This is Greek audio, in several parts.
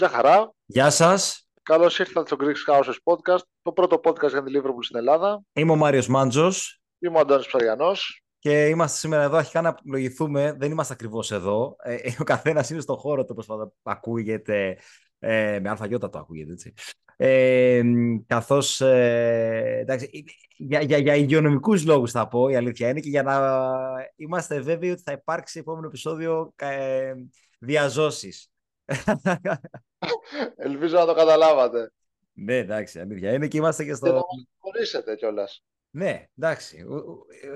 Γεια χαρά. Γεια σας. Καλώς ήρθατε στο Greek Houses Podcast, το πρώτο podcast για την Liverpool στην Ελλάδα. Είμαι ο Μάριος Μάντζος. Είμαι ο Αντώνης Ψαριανός. Και είμαστε σήμερα εδώ, αρχικά να πλογηθούμε, δεν είμαστε ακριβώς εδώ. Ε, ο καθένας είναι στο χώρο του, όπως ακούγεται, ε, με αλφαγιώτα το ακούγεται, έτσι. Ε, καθώς, ε, εντάξει, για, για, για υγειονομικούς λόγους θα πω, η αλήθεια είναι, και για να είμαστε βέβαιοι ότι θα υπάρξει επόμενο επεισόδιο ε, διαζώσεις. Ελπίζω να το καταλάβατε. Ναι, εντάξει, αλήθεια είναι και είμαστε και στο... Και να μας χωρίσετε κιόλας. Ναι, εντάξει.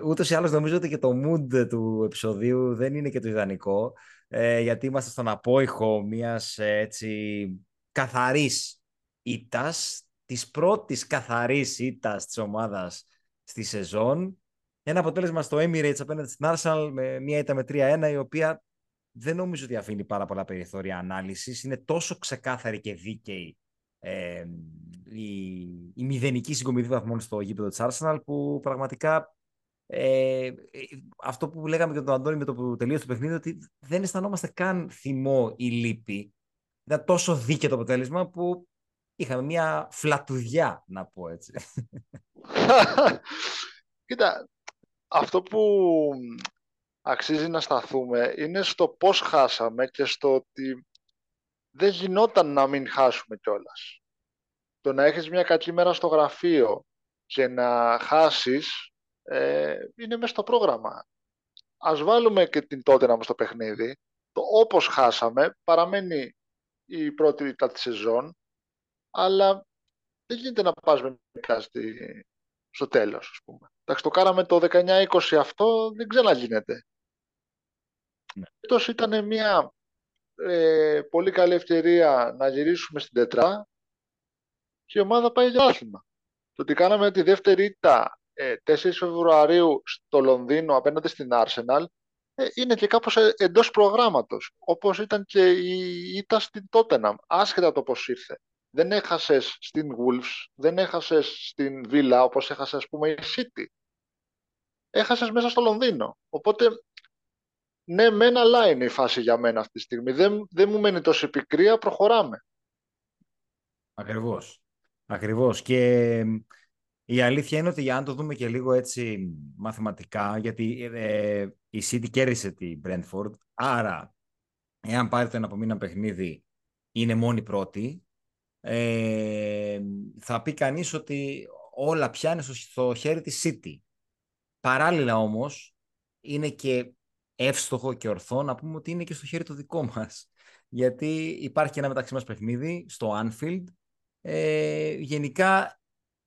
Ούτως ή άλλως νομίζω ότι και το mood του επεισοδίου δεν είναι και το ιδανικό, ε, γιατί είμαστε στον απόϊχο μιας ε, έτσι καθαρής ήττας, της πρώτης καθαρής ήττας της ομάδας στη σεζόν. Ένα αποτέλεσμα στο Emirates απέναντι στην Arsenal με μια ήττα με 3-1, η οποία δεν νομίζω ότι αφήνει πάρα πολλά περιθώρια ανάλυσης. Είναι τόσο ξεκάθαρη και δίκαιη ε, η, η μηδενική συγκομιδή βαθμών στο γήπεδο της Arsenal που πραγματικά ε, αυτό που λέγαμε και τον Αντώνη με το που τελείωσε το παιχνίδι ότι δεν αισθανόμαστε καν θυμό ή λύπη. Ήταν τόσο δίκαιο το αποτέλεσμα που είχαμε μια φλατουδιά να πω έτσι. Κοίτα, αυτό που αξίζει να σταθούμε είναι στο πώς χάσαμε και στο ότι δεν γινόταν να μην χάσουμε κιόλας. Το να έχεις μια κακή μέρα στο γραφείο και να χάσεις ε, είναι μέσα στο πρόγραμμα. Ας βάλουμε και την τότε να στο παιχνίδι. Το όπως χάσαμε παραμένει η πρώτη ήττα της σεζόν, αλλά δεν γίνεται να πας με στη, στο τέλος, ας πούμε. Εντάξει, το κάναμε το 19-20 αυτό, δεν ξαναγίνεται. Ναι. ήταν μια ε, πολύ καλή ευκαιρία να γυρίσουμε στην τετρά και η ομάδα πάει για άθλημα. Το ότι κάναμε τη δεύτερη ήττα ε, 4 Φεβρουαρίου στο Λονδίνο απέναντι στην Arsenal ε, είναι και κάπως ε, εντός προγράμματος, όπως ήταν και η ήττα στην Tottenham, άσχετα το πώς ήρθε. Δεν έχασες στην Wolves, δεν έχασες στην Villa όπως έχασες ας πούμε η City. Έχασες μέσα στο Λονδίνο. Οπότε ναι, μεν αλλά είναι η φάση για μένα αυτή τη στιγμή. Δεν, δεν μου μένει τόσο πικρία, προχωράμε. Ακριβώς. Ακριβώς. Και η αλήθεια είναι ότι αν το δούμε και λίγο έτσι μαθηματικά, γιατί ε, η City κέρδισε την Brentford, άρα εάν πάρει το ένα από μήνα παιχνίδι, είναι μόνη πρώτη, ε, θα πει κανείς ότι όλα πιάνει στο χέρι της City. Παράλληλα όμως, είναι και εύστοχο και ορθό να πούμε ότι είναι και στο χέρι το δικό μας. Γιατί υπάρχει και ένα μεταξύ μας παιχνίδι στο Anfield. Ε, γενικά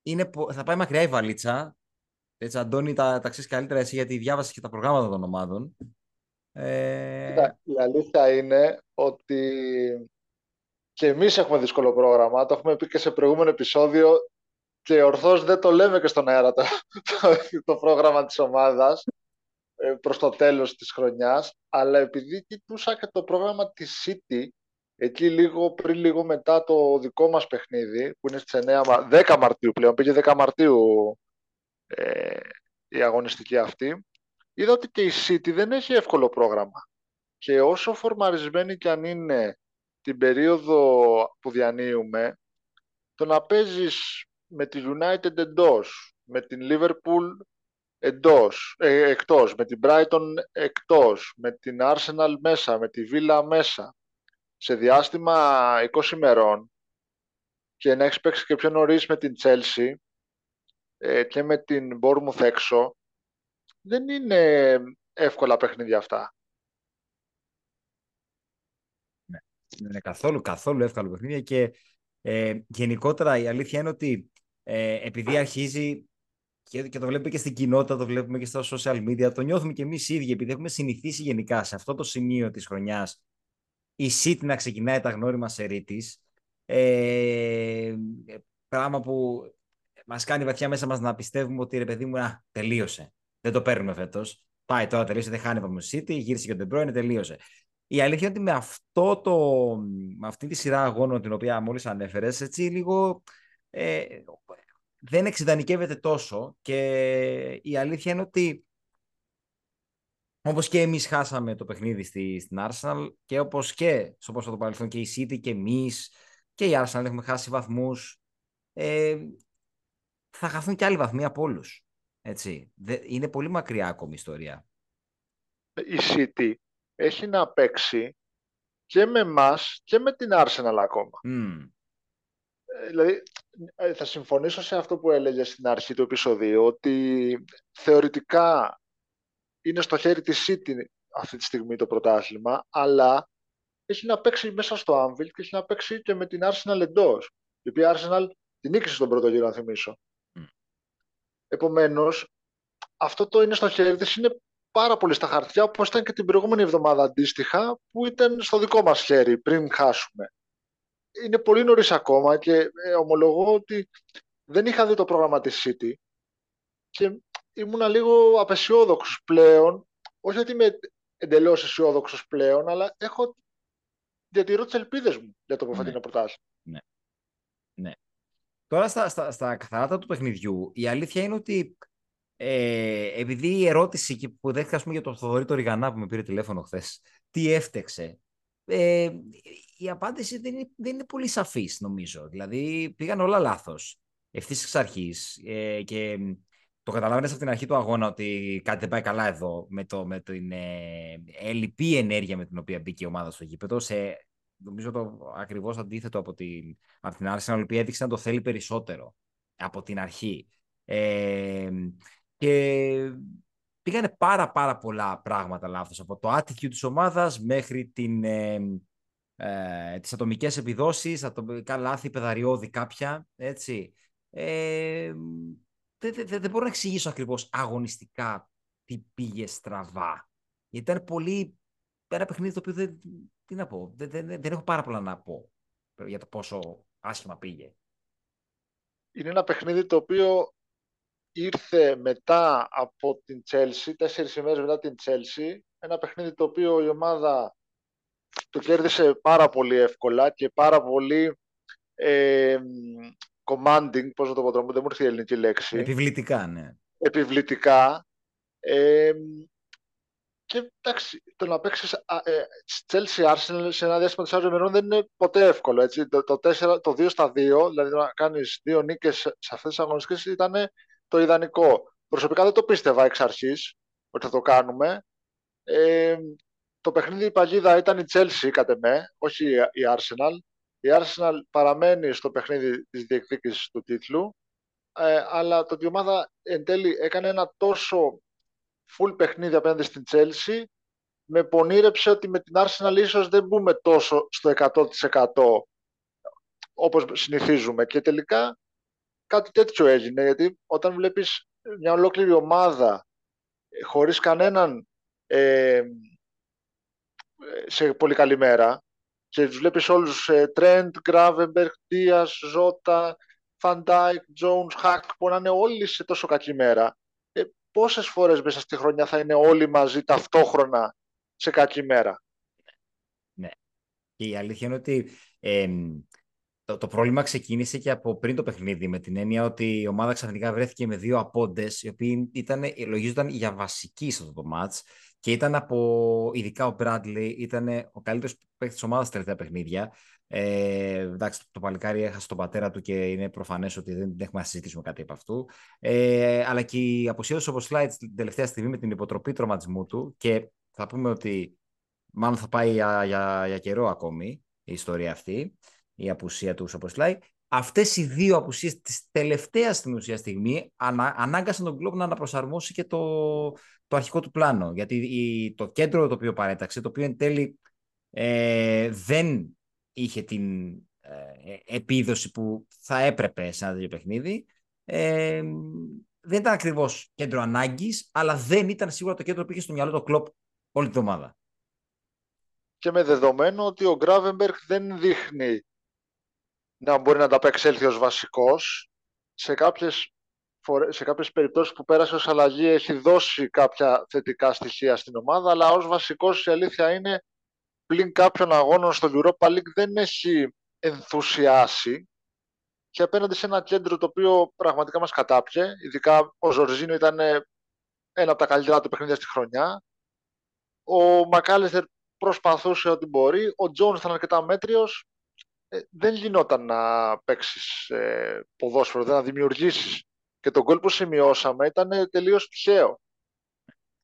είναι, θα πάει μακριά η βαλίτσα. Έτσι, Αντώνη, τα, τα ξέρεις καλύτερα εσύ γιατί διάβασες και τα προγράμματα των ομάδων. Ε... η αλήθεια είναι ότι και εμείς έχουμε δύσκολο πρόγραμμα. Το έχουμε πει και σε προηγούμενο επεισόδιο και ορθώς δεν το λέμε και στον αέρα το, το, το πρόγραμμα της ομάδας. Ε, προς το τέλος της χρονιάς, αλλά επειδή κοιτούσα και το πρόγραμμα της City, εκεί λίγο πριν λίγο μετά το δικό μας παιχνίδι, που είναι στις 9, 10 Μαρτίου πλέον, πήγε 10 Μαρτίου ε, η αγωνιστική αυτή, είδα ότι και η City δεν έχει εύκολο πρόγραμμα. Και όσο φορμαρισμένη κι αν είναι την περίοδο που διανύουμε, το να παίζεις με τη United εντός, με την Liverpool εντός, ε, εκτός, με την Brighton εκτός, με την Arsenal μέσα, με τη Villa μέσα, σε διάστημα 20 ημερών και να έχεις παίξει και πιο νωρίς με την Chelsea ε, και με την Bournemouth έξω, δεν είναι εύκολα παιχνίδια αυτά. Ναι, είναι καθόλου, καθόλου εύκολα παιχνίδια και ε, γενικότερα η αλήθεια είναι ότι ε, επειδή αρχίζει και, και το βλέπουμε και στην κοινότητα, το βλέπουμε και στα social media, το νιώθουμε και εμείς ίδιοι, επειδή έχουμε συνηθίσει γενικά σε αυτό το σημείο της χρονιάς η City να ξεκινάει τα γνώριμα σε ρήτης, ε, πράγμα που μας κάνει βαθιά μέσα μας να πιστεύουμε ότι ρε παιδί μου, α, τελείωσε. Δεν το παίρνουμε φέτος. Πάει τώρα, τελείωσε, δεν χάνει από City, γύρισε και τον Bruyne, τελείωσε. Η αλήθεια είναι ότι με, αυτό το, με αυτή τη σειρά αγώνων την οποία μόλις ανέφερες, έτσι λίγο ε, δεν εξειδανικεύεται τόσο και η αλήθεια είναι ότι Όπως και εμείς χάσαμε το παιχνίδι στη, στην Arsenal και όπως και στο πόσο το παρελθόν και η City και εμείς και η Arsenal έχουμε χάσει βαθμούς. Ε, θα χαθούν και άλλοι βαθμοί από όλους. Έτσι. Είναι πολύ μακριά ακόμη η ιστορία. Η City έχει να παίξει και με εμάς και με την Arsenal ακόμα. Mm. Δηλαδή, ε, θα συμφωνήσω σε αυτό που έλεγε στην αρχή του επεισοδίου, ότι θεωρητικά είναι στο χέρι της City αυτή τη στιγμή το πρωτάθλημα, αλλά έχει να παίξει μέσα στο Anfield και έχει να παίξει και με την Arsenal εντός. Η οποία Arsenal την νίκησε στον πρώτο γύρο, να θυμίσω. Mm. Επομένως, αυτό το είναι στο χέρι της, είναι πάρα πολύ στα χαρτιά, όπως ήταν και την προηγούμενη εβδομάδα αντίστοιχα, που ήταν στο δικό μας χέρι πριν χάσουμε. Είναι πολύ νωρίς ακόμα και ε, ομολογώ ότι δεν είχα δει το πρόγραμμα της City και ήμουν λίγο απεσιόδοξος πλέον. Όχι ότι είμαι εντελώς αισιόδοξος πλέον, αλλά έχω διατηρώ τι ελπίδες μου για το που θα ναι. Ναι. ναι. Τώρα στα, στα, στα καθαράτα του παιχνιδιού, η αλήθεια είναι ότι ε, επειδή η ερώτηση που δέχτηκα πούμε, για τον Θοδωρή το Ριγανά που με πήρε τηλέφωνο χθες, τι έφτεξε, ε, η απάντηση δεν είναι, δεν είναι πολύ σαφής νομίζω. Δηλαδή πήγαν όλα λάθος ευθύς εξ αρχής ε, και το καταλάβαινες από την αρχή του αγώνα ότι κάτι δεν πάει καλά εδώ με, το, με την ε, ελλειπή ενέργεια με την οποία μπήκε η ομάδα στο γήπεδο. Σε, νομίζω το ακριβώς αντίθετο από την, από την Arsenal, η οποία έδειξε να το θέλει περισσότερο από την αρχή. Ε, και πήγανε πάρα πάρα πολλά πράγματα λάθος. Από το attitude της ομάδας μέχρι την, ε, ε, τις ατομικές επιδόσεις, ατομικά λάθη, πεδαριώδη κάποια, έτσι. Ε, δεν, δεν, δεν μπορώ να εξηγήσω ακριβώς αγωνιστικά τι πήγε στραβά. Γιατί ήταν πολύ ένα παιχνίδι το οποίο δεν, τι να πω, δεν, δεν, δεν έχω πάρα πολλά να πω για το πόσο άσχημα πήγε. Είναι ένα παιχνίδι το οποίο ήρθε μετά από την Chelsea, τέσσερις ημέρες μετά την Chelsea, ένα παιχνίδι το οποίο η ομάδα το κέρδισε πάρα πολύ εύκολα και πάρα πολύ ε, commanding, πώς να το πω τώρα, δεν μου ήρθε η ελληνική λέξη. Επιβλητικά, ναι. Επιβλητικά. Ε, και εντάξει, το να παίξεις ε, Chelsea Arsenal σε ένα διάστημα τεσσάρων ημερών δεν είναι ποτέ εύκολο. Έτσι. Το, το, 4, το 2 στα 2, δηλαδή να κάνεις δύο νίκες σε αυτές τις αγωνιστικές ήταν το ιδανικό. Προσωπικά δεν το πίστευα εξ αρχής ότι θα το κάνουμε. Ε, το παιχνίδι η παγίδα ήταν η Chelsea κατά με, όχι η Arsenal. Η Arsenal παραμένει στο παιχνίδι της διεκδίκησης του τίτλου, ε, αλλά το ότι η ομάδα εν τέλει έκανε ένα τόσο full παιχνίδι απέναντι στην Chelsea, με πονήρεψε ότι με την Arsenal ίσως δεν μπούμε τόσο στο 100% όπως συνηθίζουμε. Και τελικά κάτι τέτοιο έγινε, γιατί όταν βλέπεις μια ολόκληρη ομάδα ε, χωρίς κανέναν ε, σε πολύ καλή μέρα και τους βλέπεις όλους ε, Trent, Gravenberg, Diaz, Zota, Van Dijk, Jones, Hack που να είναι όλοι σε τόσο κακή μέρα. Ε, πόσες φορές μέσα στη χρονιά θα είναι όλοι μαζί ταυτόχρονα σε κακή μέρα; Ναι. Και η αλήθεια είναι ότι ε, το, το πρόβλημα ξεκίνησε και από πριν το παιχνίδι, με την έννοια ότι η ομάδα ξαφνικά βρέθηκε με δύο απόντες, οι οποίοι ήταν, λογίζονταν για βασική σε αυτό το match και ήταν από, ειδικά ο Bradley, ήταν ο καλύτερος παίκτης της ομάδας στα τελευταία παιχνίδια. Ε, εντάξει, το παλικάρι έχασε τον πατέρα του και είναι προφανές ότι δεν έχουμε να συζητήσουμε κάτι από αυτού. Ε, αλλά και η αποσίωση όπω Slides την τελευταία στιγμή με την υποτροπή τροματισμού του και θα πούμε ότι μάλλον θα πάει για, για, για καιρό ακόμη η ιστορία αυτή η απουσία του Σοποσλάι. Αυτές οι δύο απουσίες της τελευταίας στην ουσία στιγμή ανα, ανάγκασαν τον κλοπ να αναπροσαρμόσει και το, το αρχικό του πλάνο. Γιατί η, το κέντρο το οποίο παρέταξε, το οποίο εν τέλει ε, δεν είχε την ε, επίδοση που θα έπρεπε σε ένα τέτοιο παιχνίδι. Ε, δεν ήταν ακριβώς κέντρο ανάγκης, αλλά δεν ήταν σίγουρα το κέντρο που είχε στο μυαλό το κλοπ όλη την εβδομάδα. Και με δεδομένο ότι ο Γκράβεμπεργκ δεν δείχνει να μπορεί να τα απεξέλθει ως βασικός. Σε κάποιες, σε κάποιες περιπτώσεις που πέρασε ως αλλαγή έχει δώσει κάποια θετικά στοιχεία στην ομάδα, αλλά ως βασικός η αλήθεια είναι πλην κάποιων αγώνων στο Europa League δεν έχει ενθουσιάσει και απέναντι σε ένα κέντρο το οποίο πραγματικά μας κατάπιε, ειδικά ο Ζορζίνο ήταν ένα από τα καλύτερα του παιχνίδια στη χρονιά, Ο Μακάλιστερ προσπαθούσε ό,τι μπορεί. Ο Τζόνς ήταν αρκετά μέτριος. Ε, δεν γινόταν να παίξεις ε, ποδόσφαιρο, δεν να δημιουργήσεις. Και το γκολ που σημειώσαμε ήταν τελείως τυχαίο.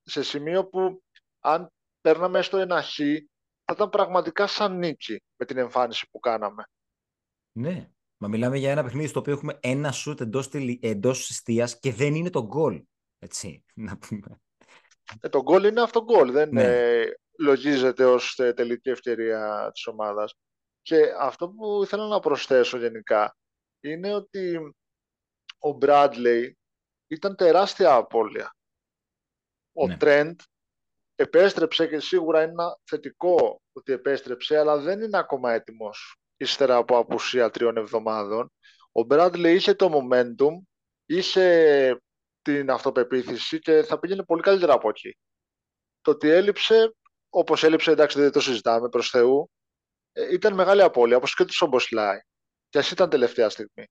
Σε σημείο που αν παίρναμε στο ένα χ, θα ήταν πραγματικά σαν νίκη με την εμφάνιση που κάναμε. Ναι, μα μιλάμε για ένα παιχνίδι στο οποίο έχουμε ένα σουτ εντός, εντός και δεν είναι το γκολ. Έτσι, να πούμε. Ε, το γκολ είναι αυτό γκολ, δεν ναι. ε, λογίζεται ως τελική ευκαιρία της ομάδας. Και αυτό που ήθελα να προσθέσω γενικά είναι ότι ο Μπράντλεϊ ήταν τεράστια απώλεια. Ο ναι. Τρέντ επέστρεψε και σίγουρα είναι ένα θετικό ότι επέστρεψε, αλλά δεν είναι ακόμα έτοιμος ύστερα από απουσία τριών εβδομάδων. Ο Μπράντλεϊ είχε το momentum, είχε την αυτοπεποίθηση και θα πήγαινε πολύ καλύτερα από εκεί. Το ότι έλειψε, όπως έλειψε, εντάξει δεν το συζητάμε προς Θεού, ε, ήταν μεγάλη απώλεια, όπως και του Σομποσλάι. Και ας ήταν τελευταία στιγμή.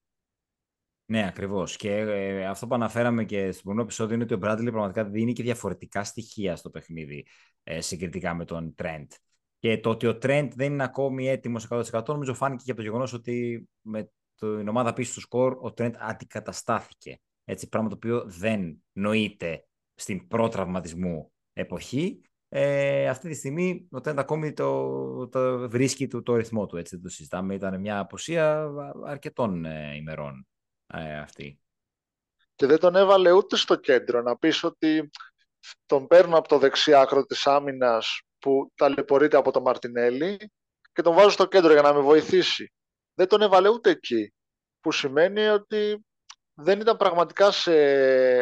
Ναι, ακριβώς. Και ε, αυτό που αναφέραμε και στο προηγούμενο επεισόδιο είναι ότι ο Μπράντλι πραγματικά δίνει και διαφορετικά στοιχεία στο παιχνίδι ε, συγκριτικά με τον Τρέντ. Και το ότι ο Τρέντ δεν είναι ακόμη έτοιμος 100% νομίζω φάνηκε και από το γεγονός ότι με την ομάδα πίσω στο σκορ ο Τρέντ αντικαταστάθηκε. Έτσι, πράγμα το οποίο δεν νοείται στην προτραυματισμού εποχή. Ε, αυτή τη στιγμή ο Τρέντ ακόμη το, το βρίσκει το, το ρυθμό του. Έτσι, δεν το συζητάμε. Ήταν μια αποσία αρκετών ε, ημερών ε, αυτή. Και δεν τον έβαλε ούτε στο κέντρο. Να πεις ότι τον παίρνω από το δεξί άκρο της άμυνας που ταλαιπωρείται από τον Μαρτινέλli και τον βάζω στο κέντρο για να με βοηθήσει. Δεν τον έβαλε ούτε εκεί. Που σημαίνει ότι δεν ήταν πραγματικά σε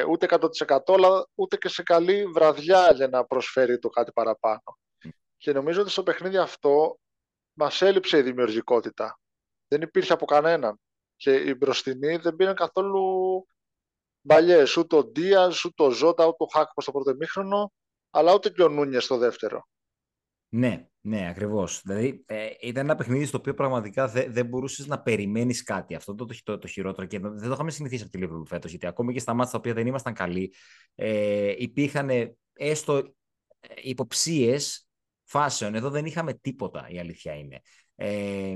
ούτε 100% αλλά ούτε και σε καλή βραδιά για να προσφέρει το κάτι παραπάνω. Και νομίζω ότι στο παιχνίδι αυτό μας έλειψε η δημιουργικότητα. Δεν υπήρχε από κανέναν. Και οι μπροστινοί δεν πήραν καθόλου μπαλιές. Ούτε ο Ντίας, ούτε ο Ζώτα, ούτε ο Χάκπο στο πρώτο εμίχρονο, αλλά ούτε και ο Νούνιες στο δεύτερο. Ναι, ναι, ακριβώς. Δηλαδή ε, ήταν ένα παιχνίδι στο οποίο πραγματικά δεν δε μπορούσες να περιμένεις κάτι. Αυτό το, το, το, χειρότερο και δεν το είχαμε συνηθίσει από τη Liverpool φέτος. Γιατί ακόμη και στα μάτια τα οποία δεν ήμασταν καλοί, ε, υπήρχαν έστω ε, υποψίες φάσεων. Εδώ δεν είχαμε τίποτα, η αλήθεια είναι. Ε,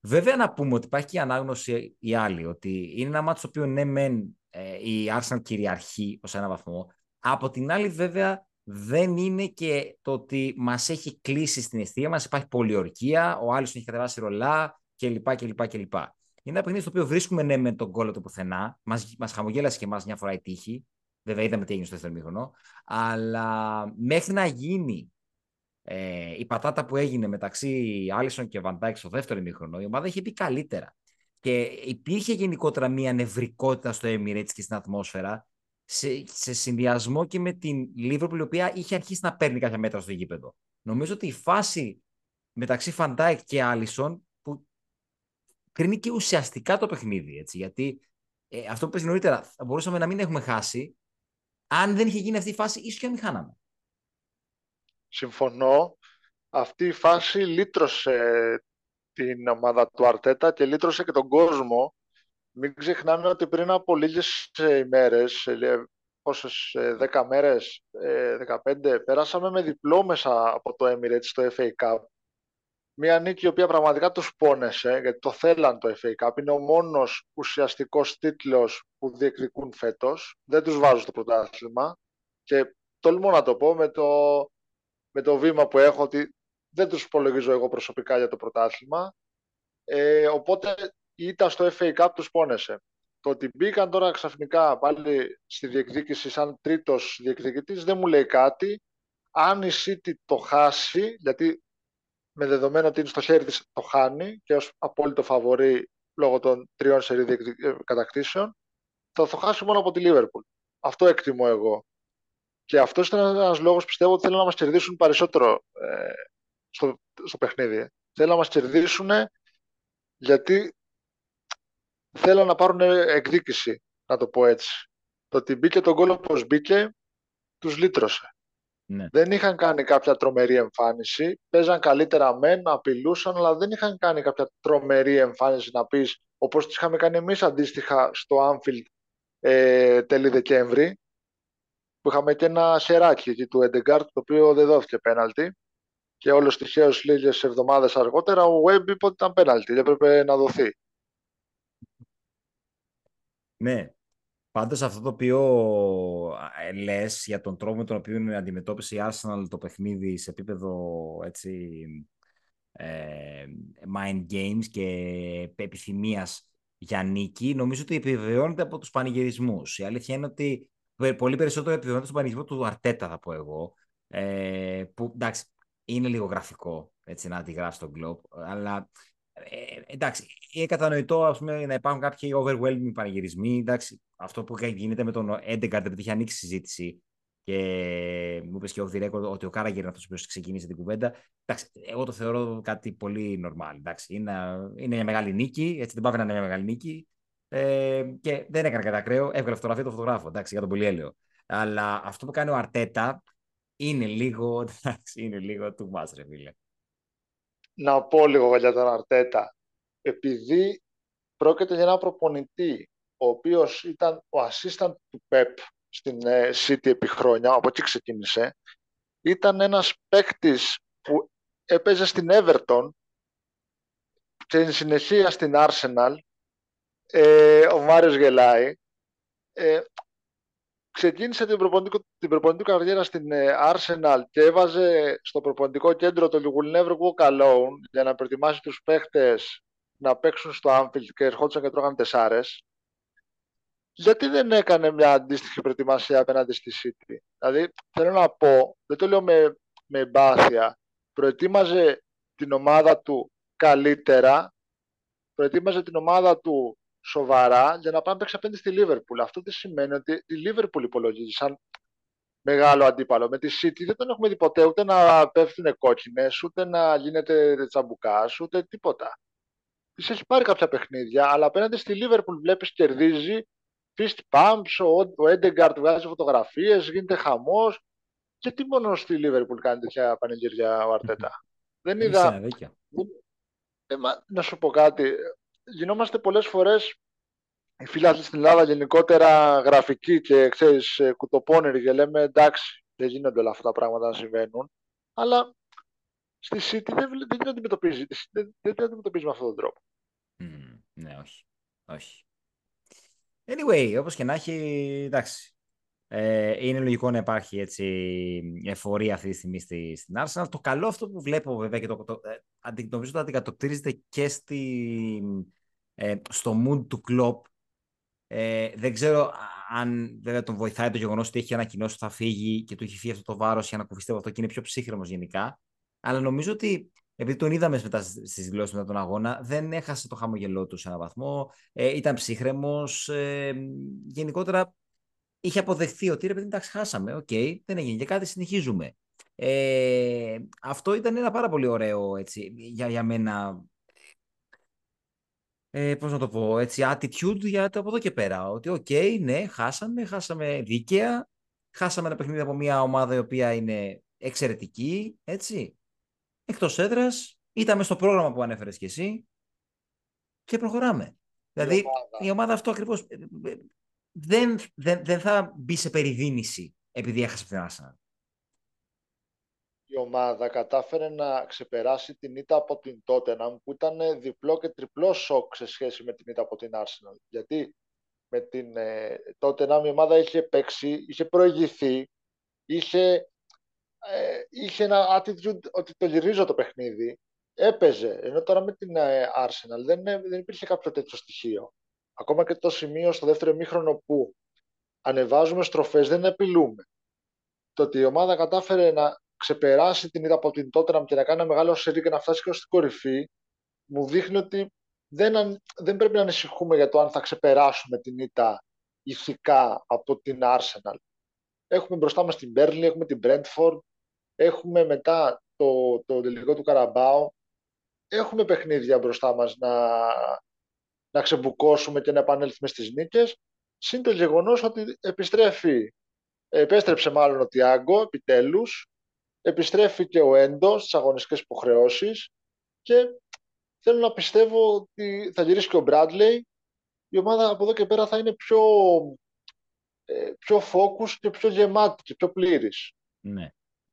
βέβαια να πούμε ότι υπάρχει και η ανάγνωση η άλλη, ότι είναι ένα μάτι στο οποίο ναι μεν ε, η Arsenal κυριαρχεί ως ένα βαθμό, από την άλλη βέβαια δεν είναι και το ότι μας έχει κλείσει στην αιστεία μας, υπάρχει πολιορκία, ο άλλος έχει κατεβάσει ρολά κλπ. κλπ, κλπ. Είναι ένα παιχνίδι στο οποίο βρίσκουμε ναι με τον κόλλο του πουθενά, μας, μας χαμογέλασε και εμάς μια φορά η τύχη, βέβαια είδαμε τι έγινε στο δεύτερο ημίχρονο, αλλά μέχρι να γίνει ε, η πατάτα που έγινε μεταξύ Άλισον και Φαντάικ στο δεύτερο ημίχρονο, η ομάδα είχε μπει καλύτερα. Και υπήρχε γενικότερα μια νευρικότητα στο Emirates και στην ατμόσφαιρα σε, σε συνδυασμό και με την Liverpool η οποία είχε αρχίσει να παίρνει κάποια μέτρα στο γήπεδο. Νομίζω ότι η φάση μεταξύ Φαντάικ και Άλισον που κρίνει και ουσιαστικά το παιχνίδι. Έτσι, γιατί ε, αυτό που πες νωρίτερα θα μπορούσαμε να μην έχουμε χάσει αν δεν είχε γίνει αυτή η φάση ίσως και να μην χάναμε συμφωνώ. Αυτή η φάση λύτρωσε την ομάδα του Αρτέτα και λύτρωσε και τον κόσμο. Μην ξεχνάμε ότι πριν από λίγες ε, ημέρες, ε, πόσες, 10 ε, μέρες, 15, πέρασαμε με διπλό μέσα από το Emirates στο FA Cup. Μία νίκη η οποία πραγματικά τους πόνεσε, γιατί το θέλαν το FA Cup. Είναι ο μόνος ουσιαστικός τίτλος που διεκδικούν φέτος. Δεν τους βάζω στο πρωτάθλημα. Και τολμώ να το πω με το με το βήμα που έχω ότι δεν τους υπολογίζω εγώ προσωπικά για το πρωτάθλημα. Ε, οπότε η ήττα στο FA Cup τους πόνεσε. Το ότι μπήκαν τώρα ξαφνικά πάλι στη διεκδίκηση σαν τρίτος διεκδικητής δεν μου λέει κάτι. Αν η City το χάσει, γιατί με δεδομένο ότι είναι στο χέρι της το χάνει και ως απόλυτο φαβορή λόγω των τριών σερή ε, κατακτήσεων, θα το χάσει μόνο από τη Liverpool. Αυτό εκτιμώ εγώ. Και αυτός ήταν ένας λόγος πιστεύω ότι θέλουν να μας κερδίσουν περισσότερο ε, στο, στο παιχνίδι. Θέλουν να μας κερδίσουν γιατί θέλουν να πάρουν εκδίκηση, να το πω έτσι. Το ότι μπήκε τον κόλλο όπως μπήκε, τους λύτρωσε. Ναι. Δεν είχαν κάνει κάποια τρομερή εμφάνιση. Παίζαν καλύτερα μεν, απειλούσαν, αλλά δεν είχαν κάνει κάποια τρομερή εμφάνιση να πεις όπως τις είχαμε κάνει εμείς αντίστοιχα στο Anfield ε, τέλη Δεκέμβρη που είχαμε και ένα χεράκι εκεί του Εντεγκάρτ, το οποίο δεν δόθηκε πέναλτι. Και όλος τυχαίως λίγες εβδομάδες αργότερα ο Webb είπε ότι ήταν πέναλτι, δεν έπρεπε να δοθεί. Ναι. Πάντως αυτό το οποίο ε, λες για τον τρόπο με τον οποίο αντιμετώπισε η Arsenal το παιχνίδι σε επίπεδο έτσι, ε, mind games και επιθυμίας για νίκη, νομίζω ότι επιβεβαιώνεται από τους πανηγυρισμούς. Η αλήθεια είναι ότι πολύ περισσότερο επιβεβαιώνεται στον πανηγυρισμό του Αρτέτα, θα πω εγώ, ε, που εντάξει, είναι λίγο γραφικό έτσι, να αντιγράψει τον κλοπ, αλλά ε, εντάξει, είναι κατανοητό ας πούμε, να υπάρχουν κάποιοι overwhelming πανηγυρισμοί. Εντάξει, αυτό που γίνεται με τον Έντεγκαρντ, επειδή είχε ανοίξει συζήτηση και μου είπες και ο Διρέκο ότι ο Κάραγκερ είναι αυτός που ξεκίνησε την κουβέντα. Εντάξει, εγώ το θεωρώ κάτι πολύ normal. Εντάξει, είναι, είναι μια μεγάλη νίκη, έτσι δεν πάει να είναι μια μεγάλη νίκη. Ε, και δεν έκανε κατά κρέο, έβγαλε φωτογραφία το φωτογράφο, εντάξει, για τον πολυέλαιο. Αλλά αυτό που κάνει ο Αρτέτα είναι λίγο, εντάξει, είναι λίγο του much, ρε φίλε να πω λίγο για τον Αρτέτα. Επειδή πρόκειται για ένα προπονητή, ο οποίος ήταν ο assistant του ΠΕΠ στην ε, City επί χρόνια, από εκεί ξεκίνησε, ήταν ένας παίκτης που έπαιζε στην Everton και συνεχεία στην Arsenal, ε, ο Μάριος γελάει, ε, ξεκίνησε την προπονητική, την προπονητική καριέρα στην ε, Arsenal και έβαζε στο προπονητικό κέντρο το Will Never Walk Alone για να προετοιμάσει τους παίχτες να παίξουν στο Anfield και ερχόντουσαν και τρώγαν τεσσάρες. Γιατί δεν έκανε μια αντίστοιχη προετοιμασία απέναντι στη City; Δηλαδή, θέλω να πω, δεν το λέω με, με εμπάθεια, προετοίμαζε την ομάδα του καλύτερα, προετοίμαζε την ομάδα του σοβαρά για να πάμε παίξεις απέναντι στη Λίβερπουλ. Αυτό δεν σημαίνει ότι η Λίβερπουλ υπολογίζει σαν μεγάλο αντίπαλο. Με τη City δεν τον έχουμε δει ποτέ ούτε να πέφτουν κόκκινες, ούτε να γίνεται τσαμπουκάς, ούτε τίποτα. Της έχει πάρει κάποια παιχνίδια, αλλά απέναντι στη Λίβερπουλ βλέπεις κερδίζει. Fist pumps, ο Έντεγκαρτ βγάζει φωτογραφίες, γίνεται χαμός. Και τι μόνο στη Λίβερπουλ κάνει τέτοια πανηγύρια ο Αρτέτα. δεν είδα. Ε, μα, να σου πω κάτι γινόμαστε πολλές φορές οι φίλοι στην Ελλάδα γενικότερα γραφικοί και ξέρεις ε, κουτοπώνεροι και λέμε εντάξει δεν γίνονται όλα αυτά τα πράγματα να συμβαίνουν αλλά στη City δεν, δεν την αντιμετωπίζει δεν, δεν την αντιμετωπίζει με αυτόν τον τρόπο. Mm, ναι όχι όχι. Anyway, όπως και να έχει, εντάξει, ε, είναι λογικό να υπάρχει έτσι εφορία αυτή τη στιγμή στη, στην Arsenal. Το καλό αυτό που βλέπω βέβαια και το, το, ε, νομίζω ότι αντικατοπτρίζεται και στη, ε, στο mood του Klopp. Ε, δεν ξέρω αν βέβαια τον βοηθάει το γεγονός ότι έχει ανακοινώσει ότι θα φύγει και του έχει φύγει αυτό το βάρος για να κουβιστεί από αυτό και είναι πιο ψύχρεμος γενικά. Αλλά νομίζω ότι επειδή τον είδαμε μετά στις δηλώσεις μετά τον αγώνα, δεν έχασε το χαμογελό του σε έναν βαθμό. Ε, ήταν ψύχρεμος. Ε, γενικότερα είχε αποδεχθεί ότι ρε παιδί, εντάξει, χάσαμε. OK, okay, δεν έγινε και κάτι, συνεχίζουμε. Ε, αυτό ήταν ένα πάρα πολύ ωραίο έτσι, για, για μένα. Ε, πώς να το πω, έτσι, attitude για το από εδώ και πέρα. Ότι, OK, okay, ναι, χάσαμε, χάσαμε δίκαια. Χάσαμε ένα παιχνίδι από μια ομάδα η οποία είναι εξαιρετική, έτσι. Εκτός έδρας, ήταν στο πρόγραμμα που ανέφερες και εσύ και προχωράμε. Δηλαδή, η ομάδα, η ομάδα αυτό ακριβώς ε, ε, δεν, δεν, δεν θα μπει σε περιδίνηση επειδή έχασε την Arsenal. Η ομάδα κατάφερε να ξεπεράσει την ήττα από την Tottenham που ήταν διπλό και τριπλό σοκ σε σχέση με την ήττα από την Arsenal. Γιατί με την ε, Tottenham η ομάδα είχε παίξει, είχε προηγηθεί, είχε, ε, είχε ένα attitude ότι το γυρίζω το παιχνίδι, έπαιζε. Ενώ τώρα με την ε, Arsenal δεν, δεν υπήρχε κάποιο τέτοιο στοιχείο. Ακόμα και το σημείο στο δεύτερο ημίχρονο που ανεβάζουμε στροφές δεν επιλούμε. Το ότι η ομάδα κατάφερε να ξεπεράσει την είδα από την Tottenham και να κάνει ένα μεγάλο σερί και να φτάσει και στην κορυφή, μου δείχνει ότι δεν, δεν πρέπει να ανησυχούμε για το αν θα ξεπεράσουμε την ήττα ηθικά από την Arsenal. Έχουμε μπροστά μας την Burnley, έχουμε την Brentford, έχουμε μετά το, το τελικό του Καραμπάου, έχουμε παιχνίδια μπροστά μας να, να ξεμπουκώσουμε και να επανέλθουμε στις νίκες. Συν το γεγονός ότι επιστρέφει, επέστρεψε μάλλον ο Τιάγκο επιτέλους, επιστρέφει και ο Έντο στις αγωνιστικές υποχρεώσεις και θέλω να πιστεύω ότι θα γυρίσει και ο Μπράντλεϊ. Η ομάδα από εδώ και πέρα θα είναι πιο, ε, πιο focus και πιο γεμάτη και πιο πλήρης. Ναι.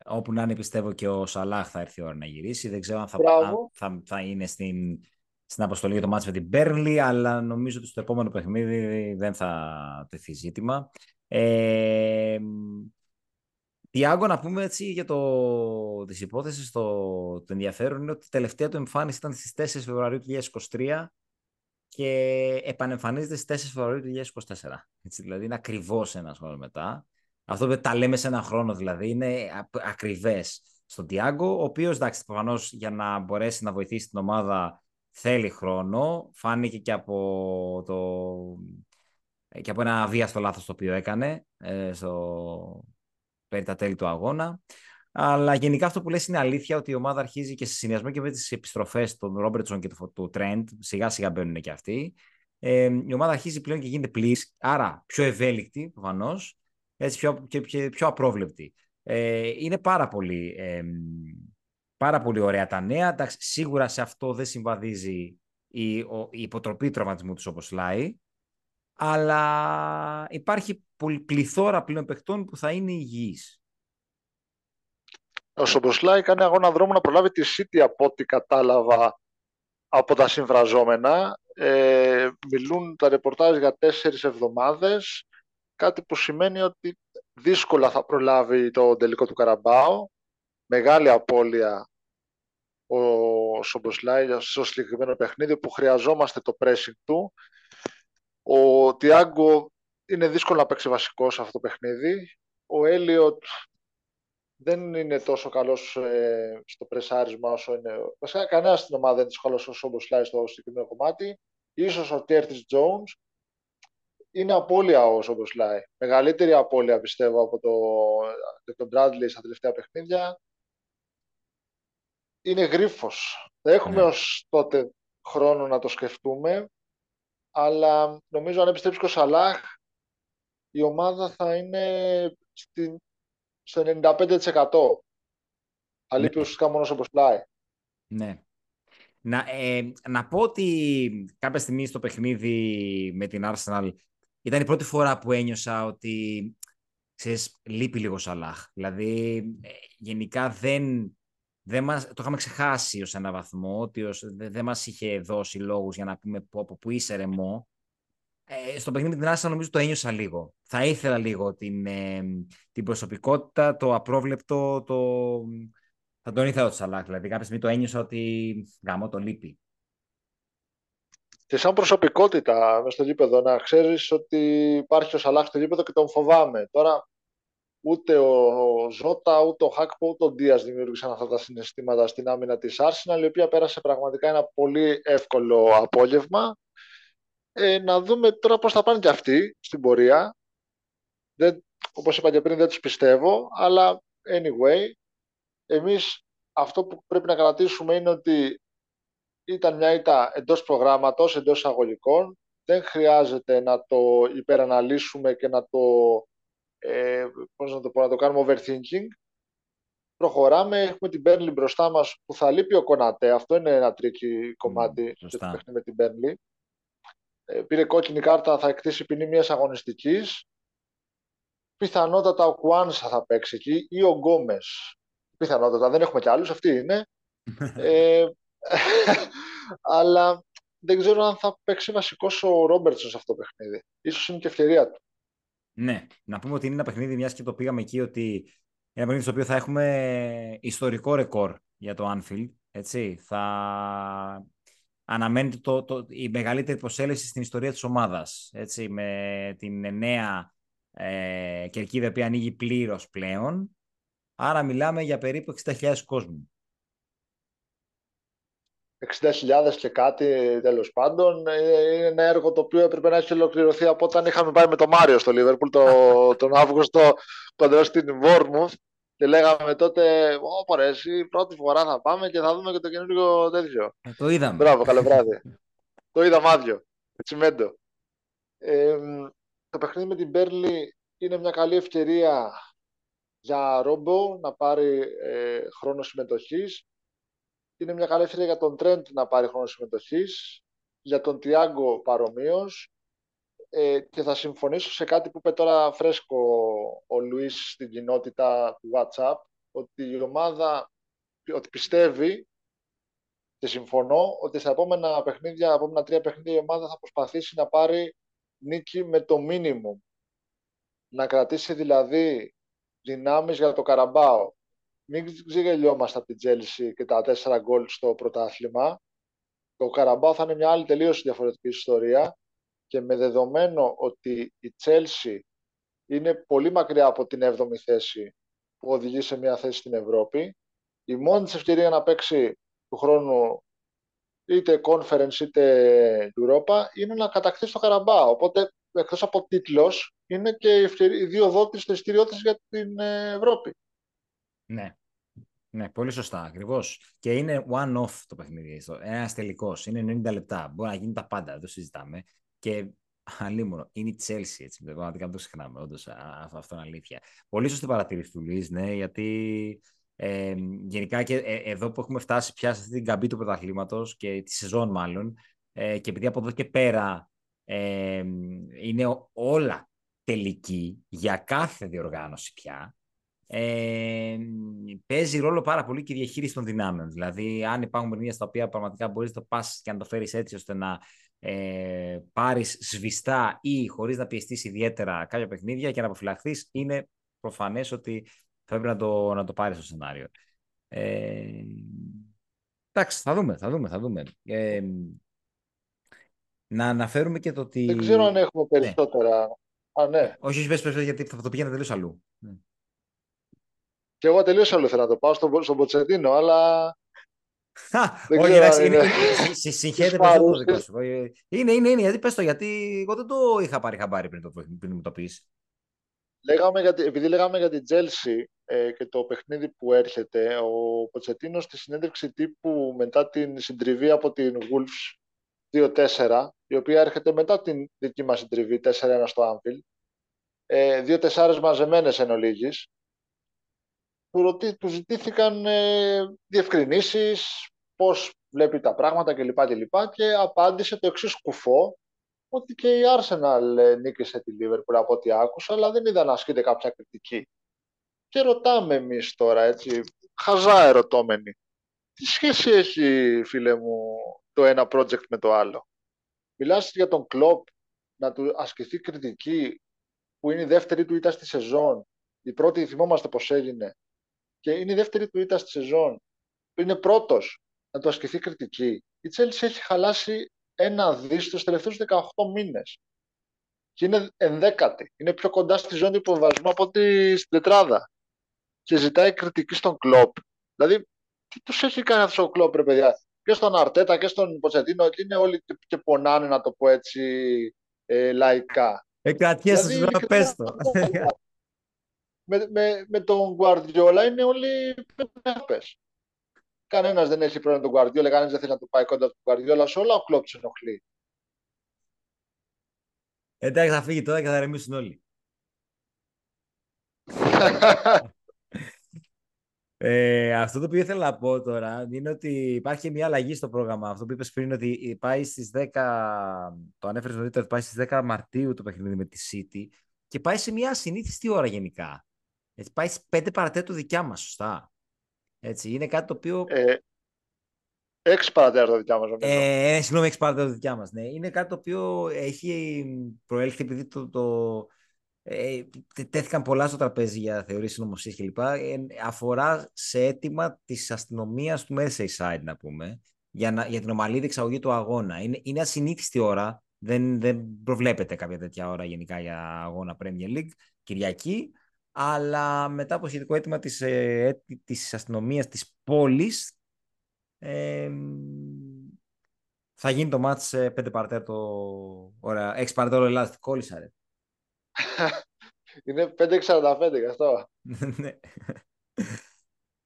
Όπου να είναι πιστεύω και ο Σαλάχ θα έρθει η ώρα να γυρίσει. Δεν ξέρω αν θα, θα, θα είναι στην, στην αποστολή για το μάτς με την Μπέρνλι, αλλά νομίζω ότι στο επόμενο παιχνίδι δεν θα τεθεί ζήτημα. Ε, Τιάγκο, να πούμε έτσι για το, τις υπόθεσεις, το, το ενδιαφέρον είναι ότι η τελευταία του εμφάνιση ήταν στις 4 Φεβρουαρίου του 2023 και επανεμφανίζεται στις 4 Φεβρουαρίου του 2024. Έτσι, δηλαδή είναι ακριβώς ένας χρόνος μετά. Αυτό που τα λέμε σε ένα χρόνο δηλαδή είναι ακριβές στον Τιάγκο, ο οποίος εντάξει προφανώς για να μπορέσει να βοηθήσει την ομάδα θέλει χρόνο. Φάνηκε και από, το, και από ένα αβίαστο λάθος το οποίο έκανε ε, στο, περί τα τέλη του αγώνα. Αλλά γενικά αυτό που λες είναι αλήθεια ότι η ομάδα αρχίζει και σε συνδυασμό και με τις επιστροφές των Ρόμπερτσον και του Τρέντ, σιγά σιγά μπαίνουν και αυτοί, ε, η ομάδα αρχίζει πλέον και γίνεται πλήρης, άρα πιο ευέλικτη προφανώς, έτσι πιο, και, πιο απρόβλεπτη. Ε, είναι πάρα πολύ, ε, πάρα πολύ ωραία τα νέα. Εντάξει, σίγουρα σε αυτό δεν συμβαδίζει η, η υποτροπή τραυματισμού τους όπως λέει, αλλά υπάρχει πληθώρα πλέον παιχτών που θα είναι υγιείς. Ο Σομποσλάι κάνει αγώνα δρόμου να προλάβει τη City από ό,τι κατάλαβα από τα συμφραζόμενα. Ε, μιλούν τα ρεπορτάζ για τέσσερις εβδομάδες, κάτι που σημαίνει ότι δύσκολα θα προλάβει το τελικό του Καραμπάο. Μεγάλη απώλεια ο Σομποσλάι στο συγκεκριμένο παιχνίδι που χρειαζόμαστε το pressing του. Ο Τιάγκο είναι δύσκολο να παίξει βασικός σε αυτό το παιχνίδι. Ο Έλιοτ δεν είναι τόσο καλός ε, στο πρεσάρισμα όσο είναι. Βασικά, κανένας στην ομάδα δεν είναι τόσο καλός όσο ο Μποσλάι στο συγκεκριμένο κομμάτι. Ίσως ο Τέρτη Jones είναι απώλεια ο Σομποσλάι. Μεγαλύτερη απώλεια πιστεύω από, το, τον Bradley στα τελευταία παιχνίδια. Είναι γρίφος. Θα έχουμε ναι. ως τότε χρόνο να το σκεφτούμε. Αλλά νομίζω αν επιστρέψει και ο Σαλάχ η ομάδα θα είναι στην, στο 95%. Θα λείπει ναι. ουσιαστικά μόνος όπως πλάι. Ναι. Να, ε, να πω ότι κάποια στιγμή στο παιχνίδι με την Arsenal ήταν η πρώτη φορά που ένιωσα ότι ξέρεις, λείπει λίγο Σαλάχ. Δηλαδή, ε, γενικά δεν, δεν μας, το είχαμε ξεχάσει ως ένα βαθμό, ότι ως, δεν, δεν μας είχε δώσει λόγους για να πούμε πω, πω, που είσαι ρεμό ε, στο παιχνίδι με την Άστα νομίζω το ένιωσα λίγο. Θα ήθελα λίγο την, ε, την προσωπικότητα, το απρόβλεπτο, το... θα τον ήθελα το Σαλάχ. Δηλαδή κάποια στιγμή το ένιωσα ότι γάμο το λείπει. Και σαν προσωπικότητα μες στο γήπεδο να ξέρεις ότι υπάρχει ο Σαλάχ στο γήπεδο και τον φοβάμαι. Τώρα ούτε ο Ζώτα, ούτε ο Χάκπο, ούτε ο Ντίας δημιούργησαν αυτά τα συναισθήματα στην άμυνα της Arsenal, η οποία πέρασε πραγματικά ένα πολύ εύκολο απόγευμα ε, να δούμε τώρα πώς θα πάνε και αυτοί στην πορεία. Δεν, όπως είπα και πριν δεν τους πιστεύω, αλλά anyway, εμείς αυτό που πρέπει να κρατήσουμε είναι ότι ήταν μια ήττα εντός προγράμματος, εντός εισαγωγικών. Δεν χρειάζεται να το υπεραναλύσουμε και να το, ε, πώς να το, πω, να το κάνουμε overthinking. Προχωράμε, έχουμε την Burnley μπροστά μας που θα λείπει ο Κονατέ. Αυτό είναι ένα tricky κομμάτι mm, με την Burnley. Ε, πήρε κόκκινη κάρτα, θα εκτίσει ποινή μιας αγωνιστικής. Πιθανότατα ο Κουάνσα θα παίξει εκεί ή ο Γκόμες. Πιθανότατα, δεν έχουμε κι άλλους, αυτοί είναι. ε, αλλά δεν ξέρω αν θα παίξει βασικός ο Ρόμπερτσον σε αυτό το παιχνίδι. Ίσως είναι και ευκαιρία του. Ναι, να πούμε ότι είναι ένα παιχνίδι, μιας και το πήγαμε εκεί, ότι ένα παιχνίδι στο οποίο θα έχουμε ιστορικό ρεκόρ για το Anfield. Έτσι. Θα αναμένεται το, το, η μεγαλύτερη προσέλευση στην ιστορία της ομάδας. Έτσι, με την νέα ε, κερκίδα που ανοίγει πλήρως πλέον. Άρα μιλάμε για περίπου 60.000 κόσμου. 60.000 και κάτι τέλος πάντων. Ε, είναι ένα έργο το οποίο έπρεπε να έχει ολοκληρωθεί από όταν είχαμε πάει με τον Μάριο στο Λίβερπουλ το, τον Αύγουστο κοντά στην Βόρμουθ και λέγαμε τότε, Ω, ρε, εσύ πρώτη φορά θα πάμε και θα δούμε και το καινούργιο τέτοιο. Ε, το είδαμε. Μπράβο, καλό βράδυ. το είδα μάδιο. Τσιμέντο. Ε, το παιχνίδι με την Πέρλι είναι μια καλή ευκαιρία για Ρόμπο να πάρει ε, χρόνο συμμετοχής. Είναι μια καλή ευκαιρία για τον Τρέντ να πάρει χρόνο συμμετοχής. Για τον Τιάγκο παρομοίως. ε, και θα συμφωνήσω σε κάτι που είπε τώρα φρέσκο ο Λουίς στην κοινότητα του WhatsApp, ότι η ομάδα ότι πιστεύει και συμφωνώ ότι στα επόμενα παιχνίδια, επόμενα τρία παιχνίδια η ομάδα θα προσπαθήσει να πάρει νίκη με το μίνιμουμ. Να κρατήσει δηλαδή δυνάμεις για το Καραμπάο. Μην ξεγελιόμαστε από την Τσέλσι και τα τέσσερα γκολ στο πρωτάθλημα. Το Καραμπάο θα είναι μια άλλη τελείως διαφορετική ιστορία και με δεδομένο ότι η Τσέλσι είναι πολύ μακριά από την 7η θέση που οδηγεί σε μια θέση στην Ευρώπη, η μόνη της ευκαιρία να παίξει του χρόνου είτε conference είτε Europa είναι να κατακτήσει το Καραμπά. Οπότε εκτός από τίτλος είναι και οι δύο δότες δραστηριότητε για την ε, Ευρώπη. Ναι. Ναι, πολύ σωστά, ακριβώς. Και είναι one-off το παιχνίδι. Ένας τελικός. Είναι 90 λεπτά. Μπορεί να γίνει τα πάντα, δεν το συζητάμε. Και αλίμονο, είναι η Chelsea, έτσι. Πραγματικά δεν το ξεχνάμε. Όντως, αυτό είναι αλήθεια. Πολύ σωστή παρατήρηση του Λουί, ναι, γιατί ε, γενικά και ε, εδώ που έχουμε φτάσει πια σε αυτή την καμπή του πρωταθλήματος και τη σεζόν μάλλον, ε, και επειδή από εδώ και πέρα ε, είναι όλα τελική για κάθε διοργάνωση πια, ε, παίζει ρόλο πάρα πολύ και η διαχείριση των δυνάμεων. Δηλαδή, αν υπάρχουν παιχνίδια στα οποία πραγματικά μπορείς να το πας και να το φέρεις έτσι ώστε να ε, πάρεις σβηστά ή χωρίς να πιεστείς ιδιαίτερα κάποια παιχνίδια και να αποφυλαχθείς, είναι προφανές ότι θα πρέπει να το, να το πάρεις στο σενάριο. Ε, εντάξει, θα δούμε, θα δούμε, θα δούμε. Ε, να αναφέρουμε και το ότι... Δεν ξέρω αν έχουμε ναι. περισσότερα. Ναι. Α, ναι. Όχι, όχι, περισσότερα γιατί θα το πήγαινα τελείως αλλού. Ναι. Και εγώ τελείως αλλού θέλω να το πάω στον, στον Ποτσετίνο, αλλά... Όχι, εντάξει, είναι, συγχαίρεται περισσότερο το δικό σου. Είναι, είναι, είναι, γιατί πες το, γιατί εγώ δεν το είχα πάρει χαμπάρι πριν, το, πριν μου το πεις. Λέγαμε για, επειδή λέγαμε για την Τζέλσι ε, και το παιχνίδι που έρχεται, ο Ποτσετίνος στη συνέντευξη τύπου μετά την συντριβή από την Wolves 2-4, η οποία έρχεται μετά την δική μας συντριβή 4-1 στο Anfield, ε, δύο τεσσάρες μαζεμένες εν ολίγης, του, του ζητήθηκαν ε, διευκρινήσεις, πώς βλέπει τα πράγματα κλπ. Και, και απάντησε το εξής κουφό, ότι και η Arsenal ε, νίκησε τη Liverpool από ό,τι άκουσα, αλλά δεν είδα να ασκείται κάποια κριτική. Και ρωτάμε εμείς τώρα, έτσι, χαζά ερωτώμενοι, τι σχέση έχει, φίλε μου, το ένα project με το άλλο; Μιλάς για τον Κλόπ να του ασκηθεί κριτική που είναι η δεύτερη του ήττα στη σεζόν. Η πρώτη θυμόμαστε πώς έγινε. Και είναι η δεύτερη του ήττα στη σεζόν. Είναι πρώτος να του ασκηθεί κριτική. Η Chelsea έχει χαλάσει ένα δις στους τελευταίους 18 μήνες. Και είναι ενδέκατη. Είναι πιο κοντά στη ζώνη υποβασμού από ότι στην τετράδα. Και ζητάει κριτική στον κλόπ. Δηλαδή, τι τους έχει κάνει αυτός ο κλόπ, ρε παιδιά; Και στον Αρτέτα και στον Ποτσετίνο, και είναι όλοι και πονάνε, να το πω έτσι, ε, λαϊκά. Ε, κρατιέσαι, δηλαδή, πες το. με, με, με τον Γκουαρδιόλα είναι όλοι πες. Κανένας δεν έχει πρόβλημα τον Guardiola, κανένας δεν θέλει να το πάει κοντά του Guardiola. Σε όλα ο κλόπ τους ενοχλεί. Εντάξει, θα φύγει τώρα και θα ρεμίσουν όλοι. ε, αυτό το οποίο ήθελα να πω τώρα είναι ότι υπάρχει μια αλλαγή στο πρόγραμμα. Αυτό που είπες πριν ότι πάει στις 10, το ανέφερες νωρίτερα, πάει στις 10 Μαρτίου το παιχνίδι με τη City και πάει σε μια ασυνήθιστη ώρα γενικά. Έτσι, πάει στις 5 παρατέτου δικιά μας, σωστά. Έτσι, είναι κάτι το οποίο... Ε, έξι παρατέταρτο δικιά μας. Ε, ε, συγγνώμη, έξι παρατέταρτο δικιά μας. Ναι. Είναι κάτι το οποίο έχει προέλθει επειδή το, το, ε, τέθηκαν πολλά στο τραπέζι για θεωρίες συνωμοσίες κλπ. Ε, αφορά σε αίτημα της αστυνομίας του Merseyside, να πούμε, για, να, για την ομαλή εξαγωγή του αγώνα. Είναι, είναι ασυνήθιστη ώρα, δεν, δεν προβλέπεται κάποια τέτοια ώρα γενικά για αγώνα Premier League, Κυριακή αλλά μετά από σχετικό αίτημα της, ε, της αστυνομίας της πόλης ε, θα γίνει το μάτς σε 5 παρτέτο ώρα, 6 παρτέτο Ελλάδας. Κόλλησα ρε. Είναι 5.45 γι' αυτό. ναι.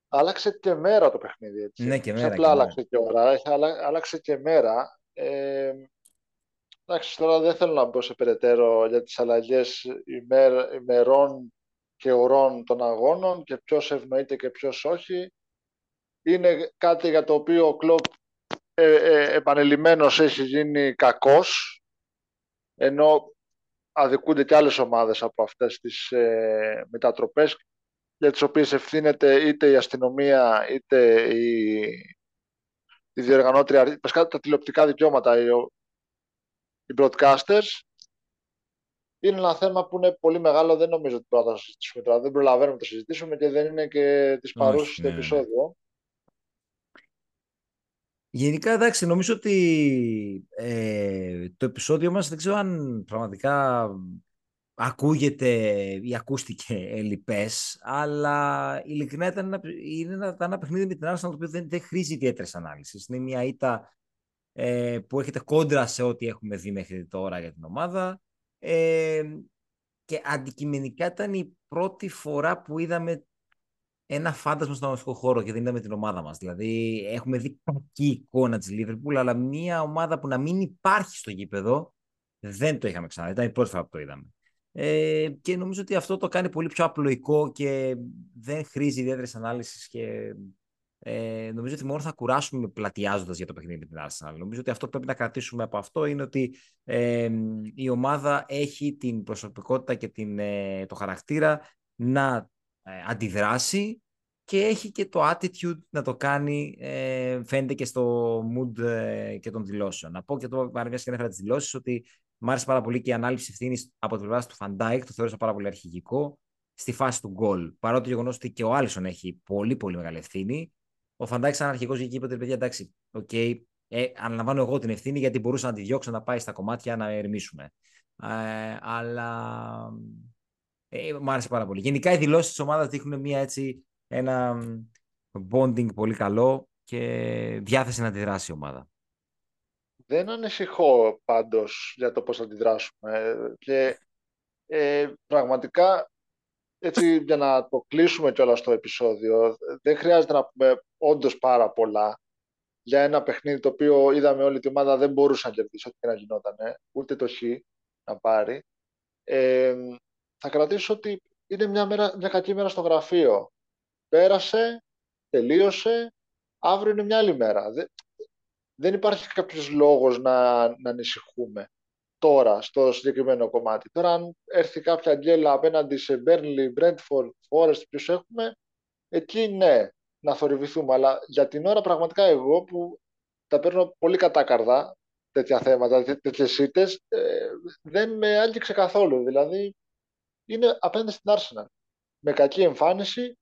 Άλλαξε και μέρα το παιχνίδι. Έτσι. Ναι, και μέρα. Απλά άλλαξε και ώρα. Άλλαξε και μέρα. Ε, εντάξει, τώρα δεν θέλω να μπω σε περαιτέρω για τις αλλαγές ημέρ, ημερών και ορών των αγώνων και ποιος ευνοείται και ποιος όχι. Είναι κάτι για το οποίο ο Κλόπ ε, ε, επανελειμμένος έχει γίνει κακός, ενώ αδικούνται και άλλες ομάδες από αυτές τις ε, μετατροπές για τις οποίες ευθύνεται είτε η αστυνομία είτε η, η διοργανώτρια, τα τηλεοπτικά δικαιώματα, οι, οι broadcasters. Είναι ένα θέμα που είναι πολύ μεγάλο, δεν νομίζω ότι πρέπει να το συζητήσουμε τώρα. Δεν προλαβαίνουμε να το συζητήσουμε και δεν είναι και της παρούσης στο ναι, ναι. επεισόδιο. Γενικά, εντάξει, νομίζω ότι ε, το επεισόδιο μας δεν ξέρω αν πραγματικά ακούγεται ή ακούστηκε ελλειπές, αλλά ειλικρινά ήταν ένα, είναι ένα, ένα παιχνίδι με την Arsenal το οποίο δεν, δεν χρήζει ιδιαίτερης ανάλυσης. Είναι μια ήττα ε, που έχετε κόντρα σε ό,τι έχουμε δει μέχρι τώρα για την ομάδα. Ε, και αντικειμενικά ήταν η πρώτη φορά που είδαμε ένα φάντασμα στον αγωνιστικό χώρο και δεν είδαμε την ομάδα μας. Δηλαδή έχουμε δει κακή εικόνα της Liverpool, αλλά μια ομάδα που να μην υπάρχει στο γήπεδο δεν το είχαμε ξανά. Ήταν η πρώτη φορά που το είδαμε. Ε, και νομίζω ότι αυτό το κάνει πολύ πιο απλοϊκό και δεν χρήζει ιδιαίτερης ανάλυσης και ε, νομίζω ότι μόνο θα κουράσουμε πλατιάζοντας για το παιχνίδι με την Arsenal. Νομίζω ότι αυτό που πρέπει να κρατήσουμε από αυτό είναι ότι ε, η ομάδα έχει την προσωπικότητα και την, ε, το χαρακτήρα να ε, αντιδράσει και έχει και το attitude να το κάνει, ε, φαίνεται και στο mood ε, και των δηλώσεων. Να πω και το παραδείγμα και ανέφερα τι δηλώσεις ότι μου άρεσε πάρα πολύ και η ανάληψη ευθύνης από την πλευρά του Φαντάικ, το θεώρησα πάρα πολύ αρχηγικό στη φάση του γκολ. Παρότι το γεγονός ότι και ο Άλισον έχει πολύ πολύ μεγάλη ευθύνη, ο Φαντάικ, σαν αρχηγός, βγήκε είπε ότι παιδιά, εντάξει, OK, okay, ε, αναλαμβάνω εγώ την ευθύνη γιατί μπορούσα να τη διώξω να πάει στα κομμάτια να ηρεμήσουμε. Ε, αλλά ε, μου άρεσε πάρα πολύ. Γενικά οι δηλώσεις της ομάδας δείχνουν μια έτσι, ένα bonding πολύ καλό και διάθεση να αντιδράσει η ομάδα. Δεν ανησυχώ πάντως για το πώς θα αντιδράσουμε και ε, πραγματικά έτσι για να το κλείσουμε κιόλας το επεισόδιο δεν χρειάζεται να πούμε όντως πάρα πολλά για ένα παιχνίδι το οποίο είδαμε όλη τη ομάδα δεν μπορούσε να κερδίσει ό,τι και να γινόταν, ούτε το χ να πάρει. Ε, θα κρατήσω ότι είναι μια, μέρα, μια κακή μέρα στο γραφείο. Πέρασε, τελείωσε, αύριο είναι μια άλλη μέρα. Δεν, δεν υπάρχει κάποιος λόγος να, να ανησυχούμε τώρα στο συγκεκριμένο κομμάτι. Τώρα αν έρθει κάποια γκέλα απέναντι σε Burnley, Brentford, Forest, ποιους έχουμε, εκεί ναι, να θορυβηθούμε. Αλλά για την ώρα πραγματικά εγώ που τα παίρνω πολύ κατάκαρδα τέτοια θέματα, τέτοιες ήττες, ε, δεν με άγγιξε καθόλου. Δηλαδή είναι απέναντι στην Arsenal. Με κακή εμφάνιση,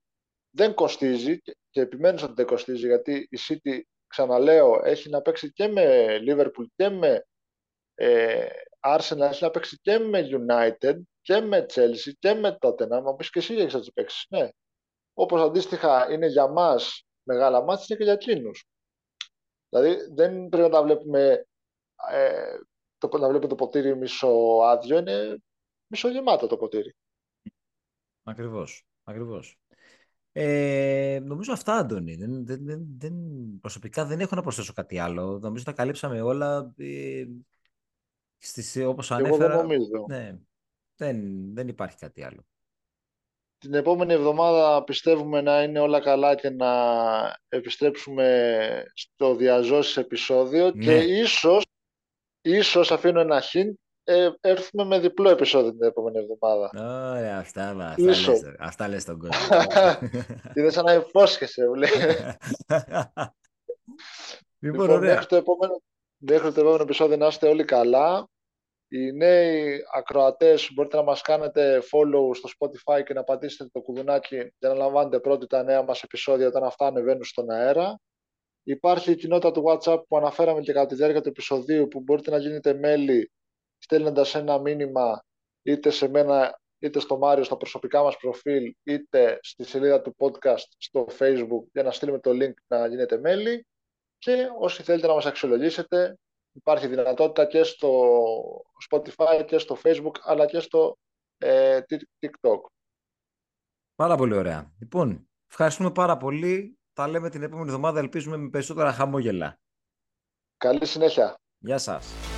δεν κοστίζει και επιμένω ότι δεν κοστίζει γιατί η City, ξαναλέω, έχει να παίξει και με Liverpool και με ε, Arsenal, έχει να παίξει και με United και με Chelsea και με Tottenham. Μα πεις και εσύ έχεις να τις παίξεις, ναι. Όπως αντίστοιχα είναι για μας μεγάλα μάτια είναι και για εκείνους. Δηλαδή δεν πρέπει να τα βλέπουμε ε, το, να βλέπουμε το ποτήρι μισοάδιο, είναι μισογεμάτο το ποτήρι. Ακριβώς, ακριβώς. Ε, νομίζω αυτά, Αντώνη. Δεν, δεν, δεν, δεν, προσωπικά δεν έχω να προσθέσω κάτι άλλο. Νομίζω τα καλύψαμε όλα. Ε, στις, όπως ανέφερα, Εγώ δεν νομίζω. Ναι, δεν, δεν υπάρχει κάτι άλλο. Την επόμενη εβδομάδα πιστεύουμε να είναι όλα καλά και να επιστρέψουμε στο διαζώσεις επεισόδιο ναι. και ίσως, ίσως αφήνω ένα hint ε, έρθουμε με διπλό επεισόδιο την επόμενη εβδομάδα. Ωραία, αυτά, αυτά, λες, αυτά λες τον κόσμο. Είναι σαν να υπόσχεσαι, μου λέει. Λοιπόν, λοιπόν μέχρι, το επόμενο, μέχρι το επόμενο επεισόδιο να είστε όλοι καλά. Οι νέοι ακροατές μπορείτε να μας κάνετε follow στο Spotify και να πατήσετε το κουδουνάκι για να λαμβάνετε πρώτοι τα νέα μας επεισόδια όταν αυτά ανεβαίνουν στον αέρα. Υπάρχει η κοινότητα του WhatsApp που αναφέραμε και κατά τη διάρκεια του επεισοδίου που μπορείτε να γίνετε μέλη στέλνοντας ένα μήνυμα είτε σε μένα είτε στο Μάριο στα προσωπικά μας προφίλ είτε στη σελίδα του podcast στο facebook για να στείλουμε το link να γίνετε μέλη και όσοι θέλετε να μας αξιολογήσετε υπάρχει δυνατότητα και στο Spotify και στο Facebook αλλά και στο ε, TikTok. Πάρα πολύ ωραία. Λοιπόν, ευχαριστούμε πάρα πολύ. Τα λέμε την επόμενη εβδομάδα, ελπίζουμε με περισσότερα χαμόγελα. Καλή συνέχεια. Γεια σας.